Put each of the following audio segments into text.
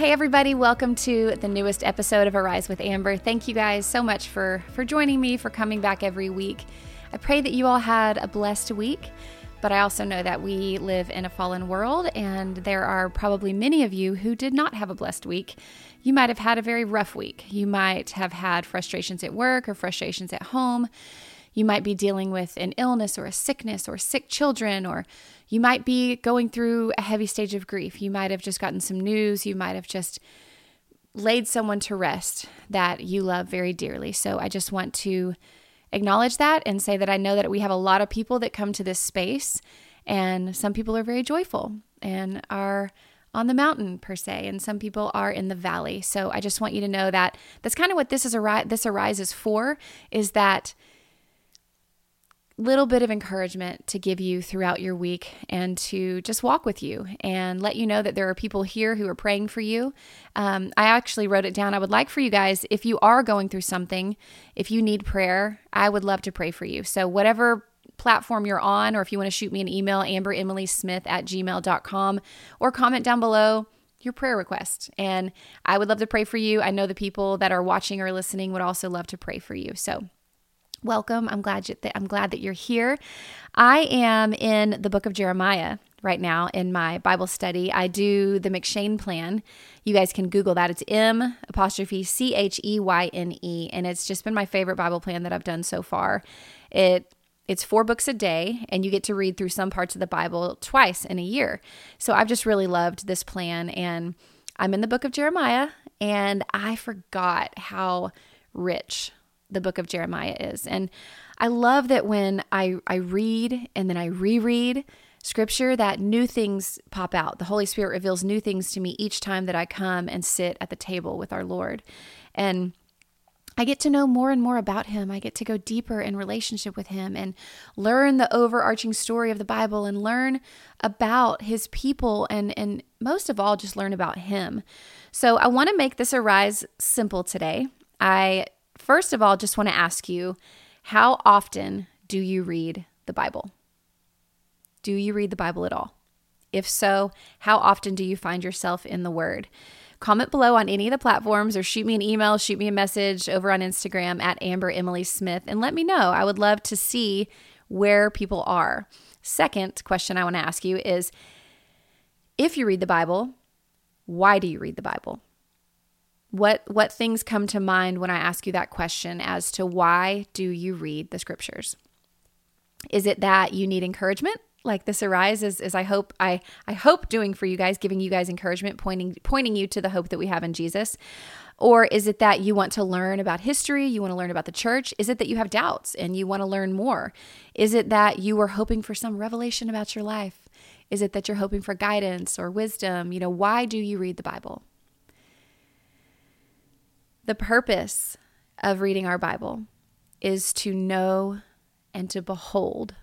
hey everybody, welcome to the newest episode of Arise with Amber. Thank you guys so much for for joining me, for coming back every week. I pray that you all had a blessed week, but I also know that we live in a fallen world and there are probably many of you who did not have a blessed week. You might have had a very rough week. You might have had frustrations at work or frustrations at home. You might be dealing with an illness or a sickness or sick children, or you might be going through a heavy stage of grief. You might have just gotten some news. You might have just laid someone to rest that you love very dearly. So I just want to acknowledge that and say that I know that we have a lot of people that come to this space, and some people are very joyful and are on the mountain per se and some people are in the valley so i just want you to know that that's kind of what this is a this arises for is that little bit of encouragement to give you throughout your week and to just walk with you and let you know that there are people here who are praying for you. Um, I actually wrote it down. I would like for you guys, if you are going through something, if you need prayer, I would love to pray for you. So, whatever platform you're on, or if you want to shoot me an email, amberemilysmith at gmail.com, or comment down below your prayer request. And I would love to pray for you. I know the people that are watching or listening would also love to pray for you. So, welcome. I'm glad you, I'm glad that you're here. I am in the book of Jeremiah right now in my Bible study. I do the M'Cheyne plan. You guys can Google that. It's M apostrophe C H E Y N E, and it's just been my favorite Bible plan that I've done so far. It it's four books a day, and you get to read through some parts of the Bible twice in a year. So I've just really loved this plan, and I'm in the book of Jeremiah, and I forgot how rich the book of Jeremiah is. And I love that when I, I read and then I reread scripture, that new things pop out. The Holy Spirit reveals new things to me each time that I come and sit at the table with our Lord. And I get to know more and more about him. I get to go deeper in relationship with him and learn the overarching story of the Bible and learn about his people and and most of all just learn about him. So I want to make this arise simple today. I First of all, just want to ask you how often do you read the Bible? Do you read the Bible at all? If so, how often do you find yourself in the Word? Comment below on any of the platforms or shoot me an email, shoot me a message over on Instagram at Amber Emily Smith and let me know. I would love to see where people are. Second question I want to ask you is if you read the Bible, why do you read the Bible? What what things come to mind when I ask you that question as to why do you read the scriptures? Is it that you need encouragement? Like this arises Is I hope I I hope doing for you guys, giving you guys encouragement, pointing pointing you to the hope that we have in Jesus. Or is it that you want to learn about history? You want to learn about the church? Is it that you have doubts and you want to learn more? Is it that you are hoping for some revelation about your life? Is it that you're hoping for guidance or wisdom? You know, why do you read the Bible? The purpose of reading our Bible is to know and to behold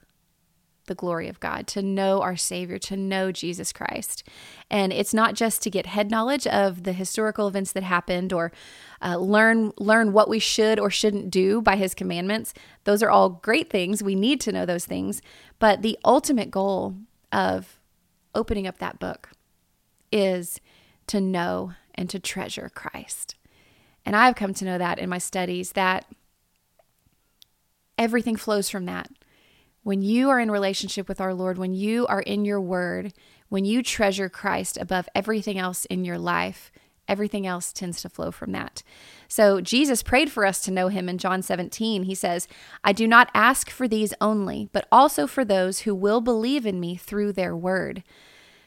the glory of God, to know our Savior, to know Jesus Christ. And it's not just to get head knowledge of the historical events that happened or uh, learn learn what we should or shouldn't do by His commandments. Those are all great things. We need to know those things. But the ultimate goal of opening up that book is to know and to treasure Christ. And I've come to know that in my studies that everything flows from that. When you are in relationship with our Lord, when you are in your word, when you treasure Christ above everything else in your life, everything else tends to flow from that. So Jesus prayed for us to know him in John 17. He says, I do not ask for these only, but also for those who will believe in me through their word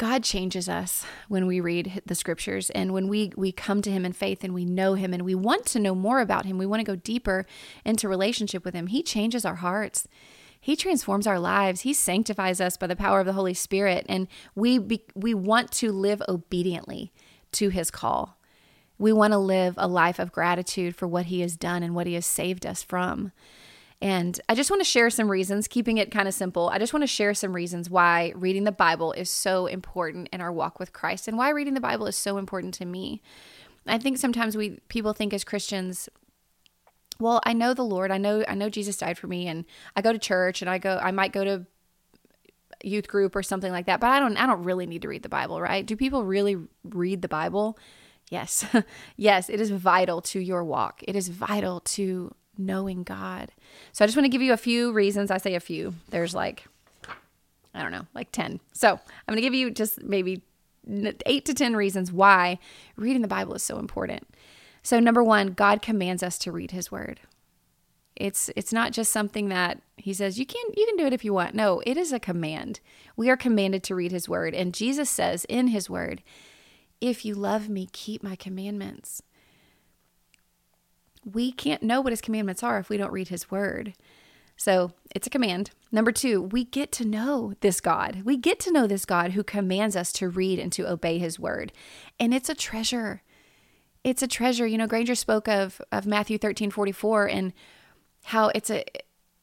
God changes us when we read the scriptures and when we we come to him in faith and we know him and we want to know more about him. We want to go deeper into relationship with him. He changes our hearts. He transforms our lives. He sanctifies us by the power of the Holy Spirit and we be, we want to live obediently to his call. We want to live a life of gratitude for what He has done and what He has saved us from. And I just want to share some reasons, keeping it kind of simple. I just want to share some reasons why reading the Bible is so important in our walk with Christ and why reading the Bible is so important to me. I think sometimes we people think as Christians, well, I know the Lord. I know I know Jesus died for me and I go to church and I go I might go to youth group or something like that, but I don't I don't really need to read the Bible, right? Do people really read the Bible? Yes. yes, it is vital to your walk. It is vital to knowing God. So I just want to give you a few reasons. I say a few. There's like, I don't know, like 10. So I'm going to give you just maybe eight to 10 reasons why reading the Bible is so important. So, number one, God commands us to read his word. It's it's not just something that he says you can you can do it if you want. No, it is a command. We are commanded to read his word and Jesus says in his word, if you love me, keep my commandments we can't know what his commandments are if we don't read his word. So it's a command. Number two, we get to know this God. We get to know this God who commands us to read and to obey his word. And it's a treasure. It's a treasure. You know, Granger spoke of, of Matthew 13 44 and how it's a,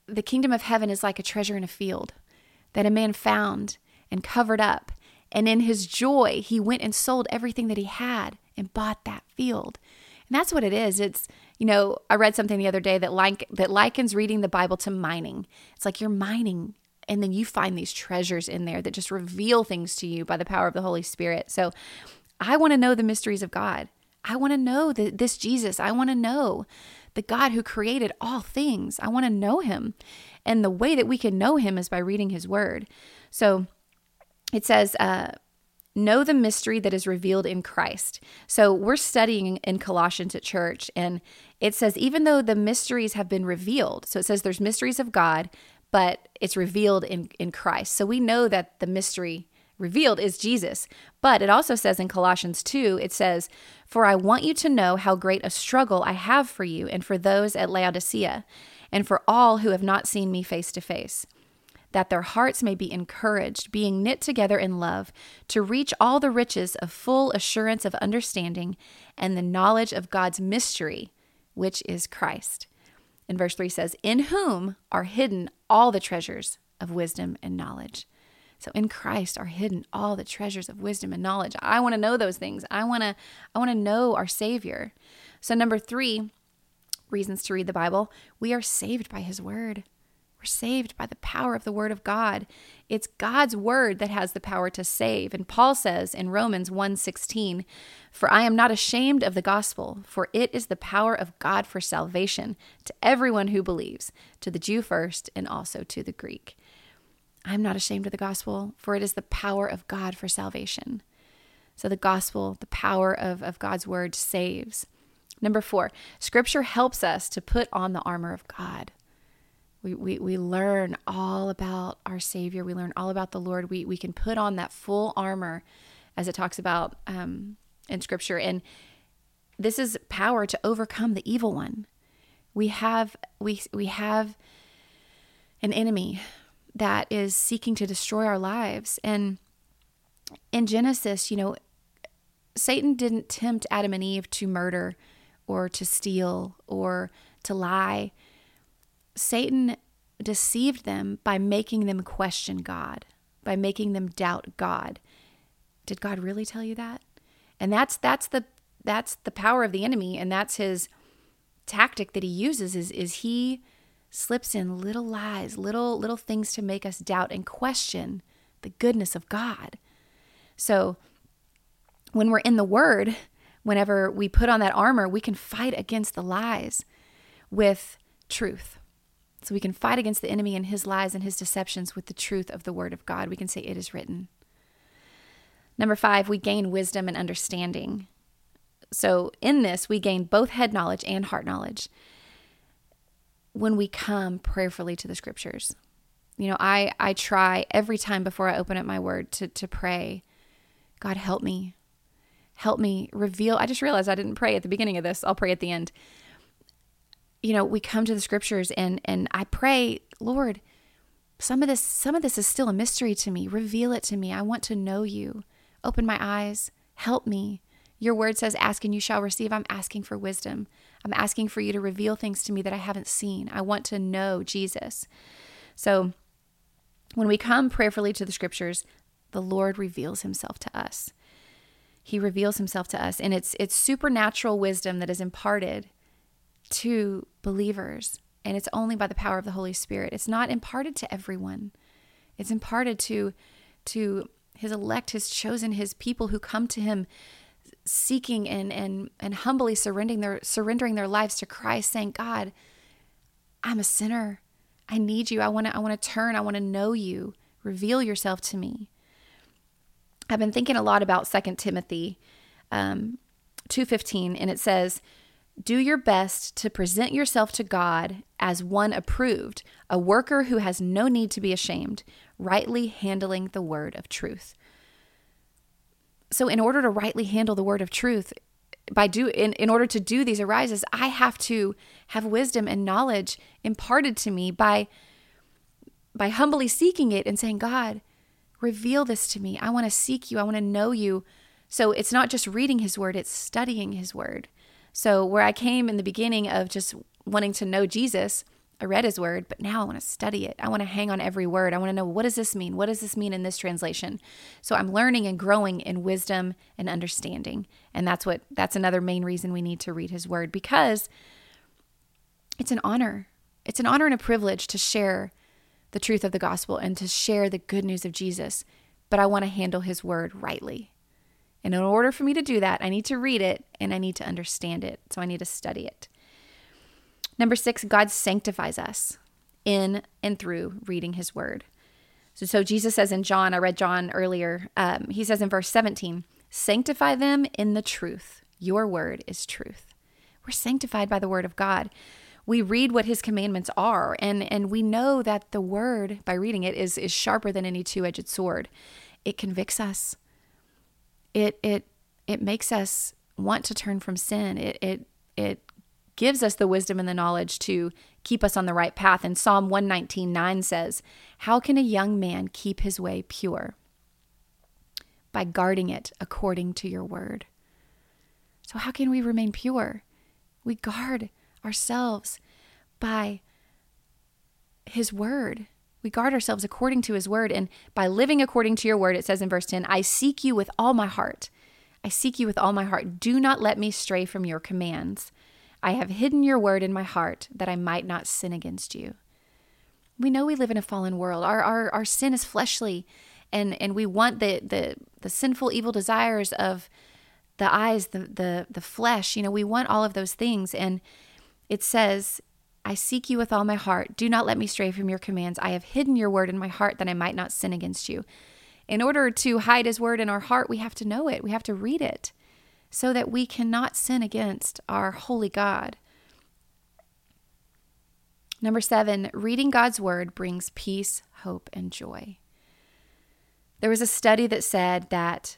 the kingdom of heaven is like a treasure in a field that a man found and covered up. And in his joy, he went and sold everything that he had and bought that field. And that's what it is. It's, you know, I read something the other day that like that likens reading the Bible to mining. It's like you're mining and then you find these treasures in there that just reveal things to you by the power of the Holy Spirit. So I want to know the mysteries of God. I want to know this Jesus. I want to know the God who created all things. I want to know him. And the way that we can know him is by reading his word. So it says, uh, know the mystery that is revealed in Christ. So we're studying in Colossians at church, and it says, even though the mysteries have been revealed, so it says there's mysteries of God, but it's revealed in, in Christ. So we know that the mystery revealed is Jesus. But it also says in Colossians 2, it says, For I want you to know how great a struggle I have for you and for those at Laodicea, and for all who have not seen me face to face that their hearts may be encouraged, being knit together in love, to reach all the riches of full assurance of understanding and the knowledge of God's mystery, which is Christ. And verse 3 says, In whom are hidden all the treasures of wisdom and knowledge. So in Christ are hidden all the treasures of wisdom and knowledge. I want to know those things. I want to I want to know our savior. So number 3 reasons to read the Bible, we are saved by his word. Saved by the power of the word of God. It's God's word that has the power to save. And Paul says in Romans 1:16, "For I am not ashamed of the gospel, for it is the power of God for salvation to everyone who believes, to the Jew first and also to the Greek." I'm not ashamed of the gospel, for it is the power of God for salvation. So the gospel, the power of, of God's word saves. Number four, scripture helps us to put on the armor of God. We, we, learn all about our Savior. We learn all about the Lord. We, we can put on that full armor as it talks about um, in Scripture. And this is power to overcome the evil one. We have we we have an enemy that is seeking to destroy our lives. And in Genesis, you know, Satan didn't tempt Adam and Eve to murder or to steal or to lie. Satan deceived them by making them question God, by making them doubt God. Did God really tell you that? And that's that's the that's the power of the enemy and that's his tactic that he uses is is he slips in little lies, little little things to make us doubt and question the goodness of God. So when we're in the word, whenever we put on that armor, we can fight against the lies with truth. So we can fight against the enemy and his lies and his deceptions with the truth of the word of God. We can say, It is written. Number five, we gain wisdom and understanding. So in this, we gain both head knowledge and heart knowledge when we come prayerfully to the scriptures. You know, I, I try every time before I open up my word to, to pray, God, help me. Help me reveal. I just realized I didn't pray at the beginning of this. I'll pray at the end you know, we come to the scriptures and and I pray, Lord, some of this some of this is still a mystery to me. Reveal it to me. I want to know you. Open my eyes. Help me. Your word says, Ask and you shall receive. I'm asking for wisdom. I'm asking for you to reveal things to me that I haven't seen. I want to know Jesus. So when we come prayerfully to the scriptures, the Lord reveals himself to us. He reveals himself to us and it's it's supernatural wisdom that is imparted to believers and it's only by the power of the Holy Spirit. It's not imparted to everyone. It's imparted to to his elect, his chosen, his people who come to him seeking and and and humbly surrendering their surrendering their lives to Christ, saying, God, I'm a sinner. I need you. I want to I want to turn. I want to know you. Reveal yourself to me. I've been thinking a lot about Second Timothy um, 2.15, and it says, do your best to present yourself to God as one approved, a worker who has no need to be ashamed, rightly handling the word of truth. So, in order to rightly handle the word of truth, by do in, in order to do these arises, I have to have wisdom and knowledge imparted to me by by humbly seeking it and saying, God, reveal this to me. I want to seek you. I want to know you. So it's not just reading his word, it's studying his word. So, where I came in the beginning of just wanting to know Jesus, I read his word, but now I want to study it. I want to hang on every word. I want to know what does this mean? What does this mean in this translation? So I'm learning and growing in wisdom and understanding. And that's what that's another main reason we need to read his word because it's an honor. It's an honor and a privilege to share the truth of the gospel and to share the good news of Jesus. But I want to handle his word rightly. And in order for me to do that, I need to read it and I need to understand it. So I need to study it. Number six, God sanctifies us in and through reading his word. So, so Jesus says in John, I read John earlier, um, he says in verse 17, sanctify them in the truth. Your word is truth. We're sanctified by the word of God. We read what his commandments are, and, and we know that the word, by reading it, is, is sharper than any two edged sword. It convicts us it it it makes us want to turn from sin. It it it gives us the wisdom and the knowledge to keep us on the right path. And Psalm 119:9 says, "How can a young man keep his way pure?" By guarding it according to your word. So how can we remain pure? We guard ourselves by his word. We guard ourselves according to his word. And by living according to your word, it says in verse 10, I seek you with all my heart. I seek you with all my heart. Do not let me stray from your commands. I have hidden your word in my heart that I might not sin against you. We know we live in a fallen world. Our, our, our sin is fleshly, and, and we want the, the, the sinful, evil desires of the eyes, the, the, the flesh. You know, we want all of those things. And it says I seek you with all my heart. Do not let me stray from your commands. I have hidden your word in my heart that I might not sin against you. In order to hide his word in our heart, we have to know it, we have to read it so that we cannot sin against our holy God. Number seven, reading God's word brings peace, hope, and joy. There was a study that said that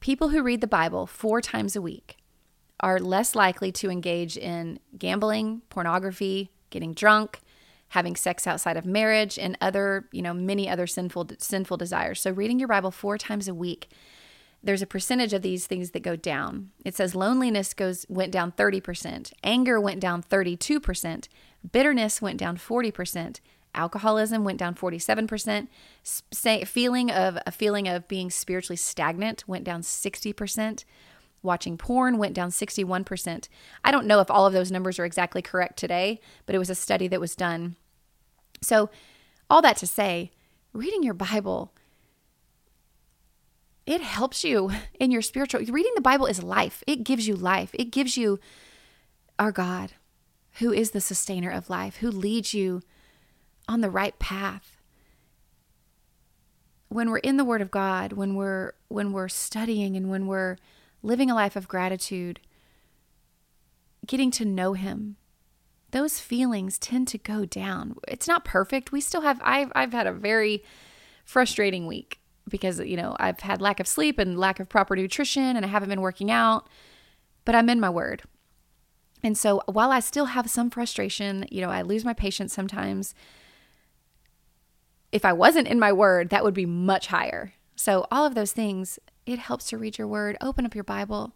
people who read the Bible four times a week are less likely to engage in gambling, pornography, getting drunk, having sex outside of marriage, and other, you know, many other sinful sinful desires. So reading your Bible four times a week, there's a percentage of these things that go down. It says loneliness goes went down 30%, anger went down 32%, bitterness went down 40%, alcoholism went down 47%, feeling of a feeling of being spiritually stagnant went down 60%. Watching porn went down 61%. I don't know if all of those numbers are exactly correct today, but it was a study that was done. So, all that to say, reading your Bible it helps you in your spiritual reading the bible is life it gives you life it gives you our god who is the sustainer of life who leads you on the right path when we're in the word of god when we're when we're studying and when we're living a life of gratitude, getting to know Him, those feelings tend to go down. It's not perfect. We still have, I've, I've had a very frustrating week because, you know, I've had lack of sleep and lack of proper nutrition and I haven't been working out, but I'm in my word. And so while I still have some frustration, you know, I lose my patience sometimes. If I wasn't in my word, that would be much higher. So all of those things it helps to read your word. Open up your Bible,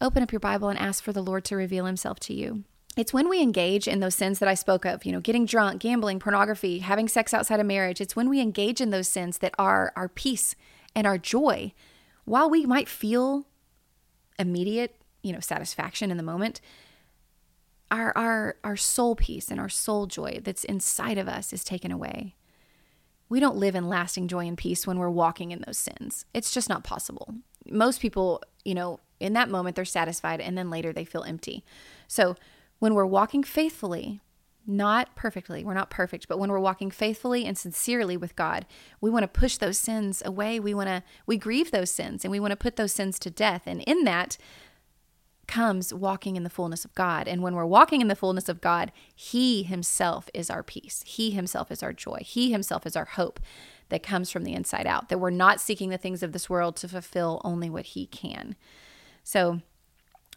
Open up your Bible and ask for the Lord to reveal himself to you. It's when we engage in those sins that I spoke of, you know, getting drunk, gambling, pornography, having sex outside of marriage. It's when we engage in those sins that our our peace and our joy, while we might feel immediate, you know, satisfaction in the moment, our our our soul peace and our soul joy that's inside of us is taken away. We don't live in lasting joy and peace when we're walking in those sins. It's just not possible. Most people, you know, in that moment they're satisfied and then later they feel empty. So, when we're walking faithfully, not perfectly, we're not perfect, but when we're walking faithfully and sincerely with God, we want to push those sins away. We want to we grieve those sins and we want to put those sins to death. And in that, comes walking in the fullness of God. And when we're walking in the fullness of God, He Himself is our peace. He Himself is our joy. He Himself is our hope that comes from the inside out, that we're not seeking the things of this world to fulfill only what He can. So,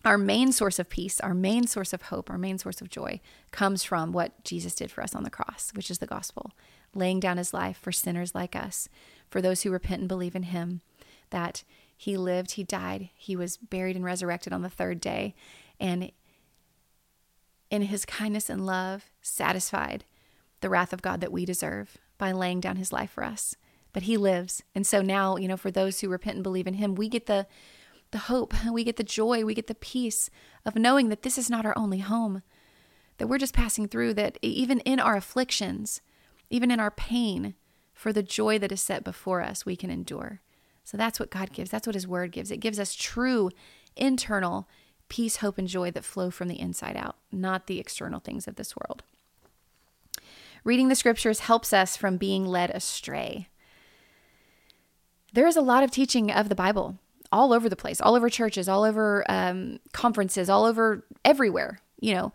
our main source of peace, our main source of hope, our main source of joy comes from what Jesus did for us on the cross, which is the gospel, laying down His life for sinners like us, for those who repent and believe in Him, that he lived, he died, he was buried and resurrected on the third day. And in his kindness and love, satisfied the wrath of God that we deserve by laying down his life for us. But he lives. And so now, you know, for those who repent and believe in him, we get the the hope, we get the joy, we get the peace of knowing that this is not our only home. That we're just passing through that even in our afflictions, even in our pain, for the joy that is set before us, we can endure. So that's what God gives. That's what His Word gives. It gives us true internal peace, hope, and joy that flow from the inside out, not the external things of this world. Reading the scriptures helps us from being led astray. There is a lot of teaching of the Bible all over the place, all over churches, all over um, conferences, all over everywhere, you know.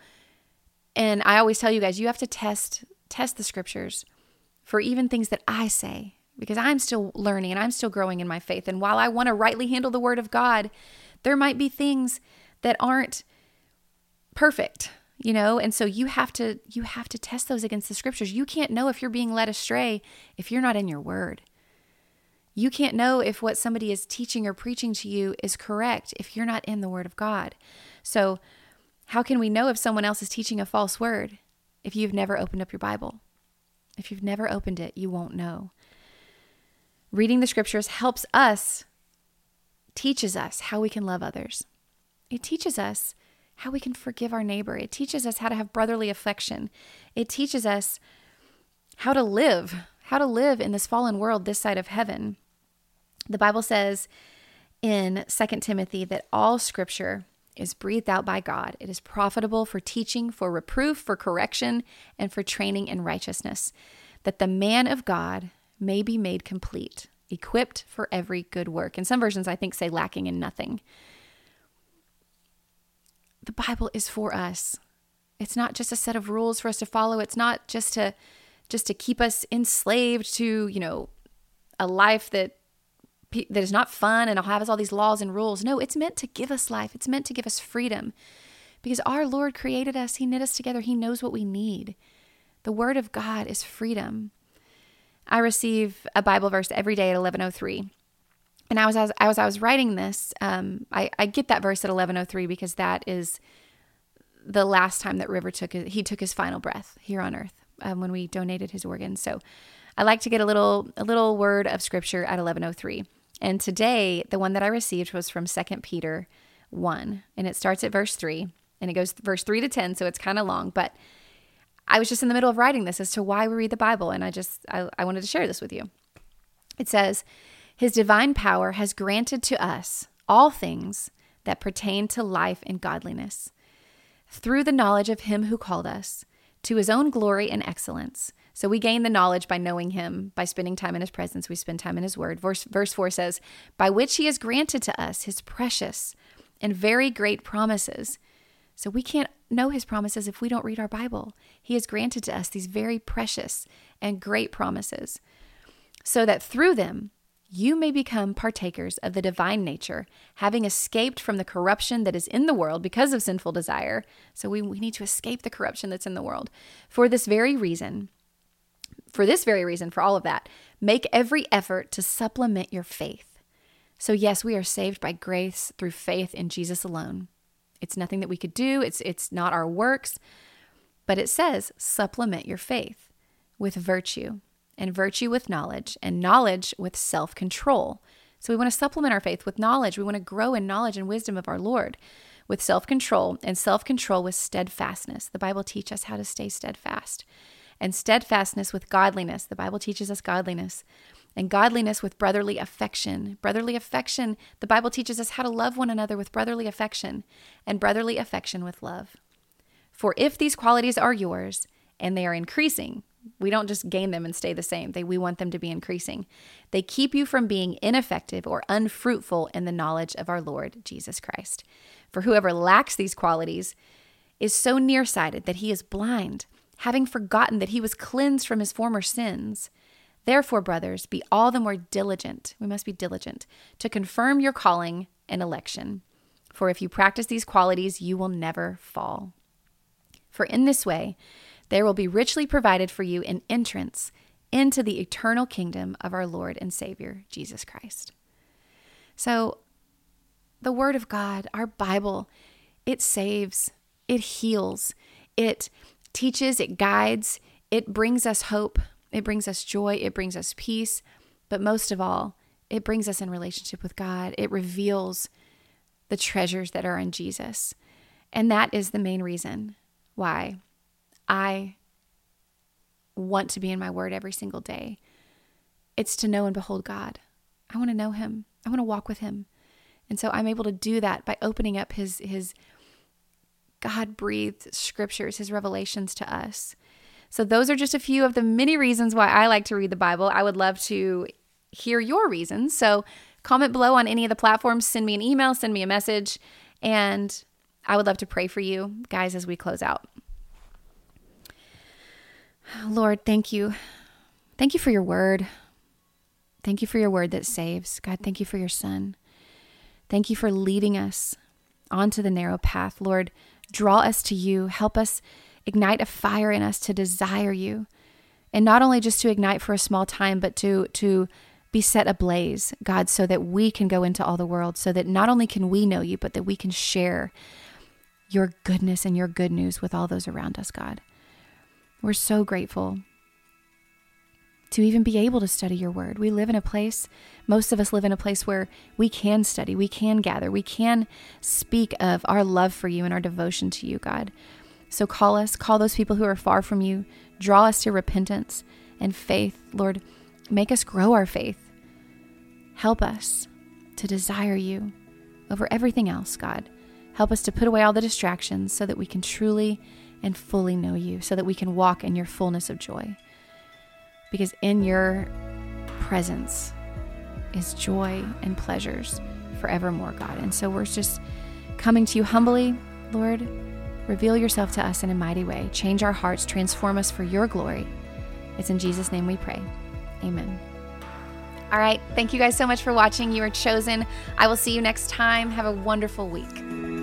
And I always tell you guys, you have to test test the scriptures for even things that I say because I'm still learning and I'm still growing in my faith. And while I want to rightly handle the word of God, there might be things that aren't perfect, you know? And so you have to you have to test those against the scriptures. You can't know if you're being led astray if you're not in your word. You can't know if what somebody is teaching or preaching to you is correct if you're not in the word of God. So how can we know if someone else is teaching a false word if you've never opened up your Bible? If you've never opened it, you won't know. Reading the scriptures helps us, teaches us how we can love others. It teaches us how we can forgive our neighbor. It teaches us how to have brotherly affection. It teaches us how to live, how to live in this fallen world this side of heaven. The Bible says in 2 Timothy that all scripture is breathed out by God. It is profitable for teaching, for reproof, for correction, and for training in righteousness, that the man of God may be made complete, equipped for every good work. And some versions, I think, say lacking in nothing. The Bible is for us. It's not just a set of rules for us to follow. It's not just to just to keep us enslaved to, you know, a life that that is not fun and has all these laws and rules. No, it's meant to give us life. It's meant to give us freedom. Because our Lord created us, He knit us together, He knows what we need. The Word of God is freedom. I receive a Bible verse every day at 1103. And I was as, as I was writing this, um, I, I get that verse at 1103 because that is the last time that River took he took his final breath here on earth um, when we donated his organs. So I like to get a little a little word of scripture at 1103. And today the one that I received was from 2 Peter 1 and it starts at verse 3 and it goes verse 3 to 10 so it's kind of long but I was just in the middle of writing this as to why we read the Bible, and I just I, I wanted to share this with you. It says, His divine power has granted to us all things that pertain to life and godliness, through the knowledge of Him who called us to His own glory and excellence. So we gain the knowledge by knowing Him, by spending time in His presence. We spend time in His Word. Verse, verse 4 says, By which He has granted to us His precious and very great promises so we can't know his promises if we don't read our Bible. He has granted to us these very precious and great promises, so that through them you may become partakers of the divine nature, having escaped from the corruption that is in the world because of sinful desire. So we, we need to escape the corruption that's in the world. For this very reason, for this very reason, for all of that, make every effort to supplement your faith So, yes, we are saved by grace through faith in Jesus alone. It's nothing that we could do, it's, it's not our works, but it says supplement your faith with virtue, and virtue with knowledge, and knowledge with self control. So, we want to supplement our faith with knowledge. We want to grow in knowledge and wisdom of our Lord with self control, and self control with steadfastness. The Bible teaches us how to stay steadfast. And steadfastness with godliness. The Bible teaches us godliness and godliness with brotherly affection. Brotherly affection, the Bible teaches us how to love one another with brotherly affection, and brotherly affection with love. For if these qualities are yours and they are increasing, we don't just gain them and stay the same. They, we want them to be increasing. They keep you from being ineffective or unfruitful in the knowledge of our Lord Jesus Christ. For whoever lacks these qualities is so nearsighted that he is blind, having forgotten that he was cleansed from his former sins. Therefore, brothers, be all the more diligent. We must be diligent to confirm your calling and election. For if you practice these qualities, you will never fall. For in this way, there will be richly provided for you an entrance into the eternal kingdom of our Lord and Savior, Jesus Christ. So, the Word of God, our Bible, it saves, it heals, it teaches, it guides, it brings us hope, it brings us joy, it brings us peace, but most of all, it brings us in relationship with God. It reveals the treasures that are in Jesus. And that is the main reason why I want to be in my word every single day. It's to know and behold God. I want to know him. I want to walk with him. And so I'm able to do that by opening up his his God breathed scriptures, his revelations to us. So, those are just a few of the many reasons why I like to read the Bible. I would love to hear your reasons. So, comment below on any of the platforms, send me an email, send me a message, and I would love to pray for you guys as we close out. Lord, thank you. Thank you for your word. Thank you for your word that saves. God, thank you for your son. Thank you for leading us onto the narrow path. Lord, draw us to you. Help us ignite a fire in us to desire you. And not only just to ignite for a small time, but to to be set ablaze, God, so that we can go into all the world, so that not only can we know you, but that we can share your goodness and your good news with all those around us, God. We're so grateful to even be able to study your word. We live in a place, most of us live in a place where we can study, we can gather, we can speak of our love for you and our devotion to you, God. So call us, call those people who are far from you, draw us to repentance and faith. Lord, make us grow our faith. Help us to desire you over everything else, God. Help us to put away all the distractions so that we can truly and fully know you, so that we can walk in your fullness of joy. Because in your presence is joy and pleasures forevermore, God. And so we're just coming to you humbly, Lord Reveal yourself to us in a mighty way. Change our hearts, transform us for your glory. It's in Jesus' name we pray. Amen. All right. Thank you guys so much for watching. You are chosen. I will see you next time. Have a wonderful week.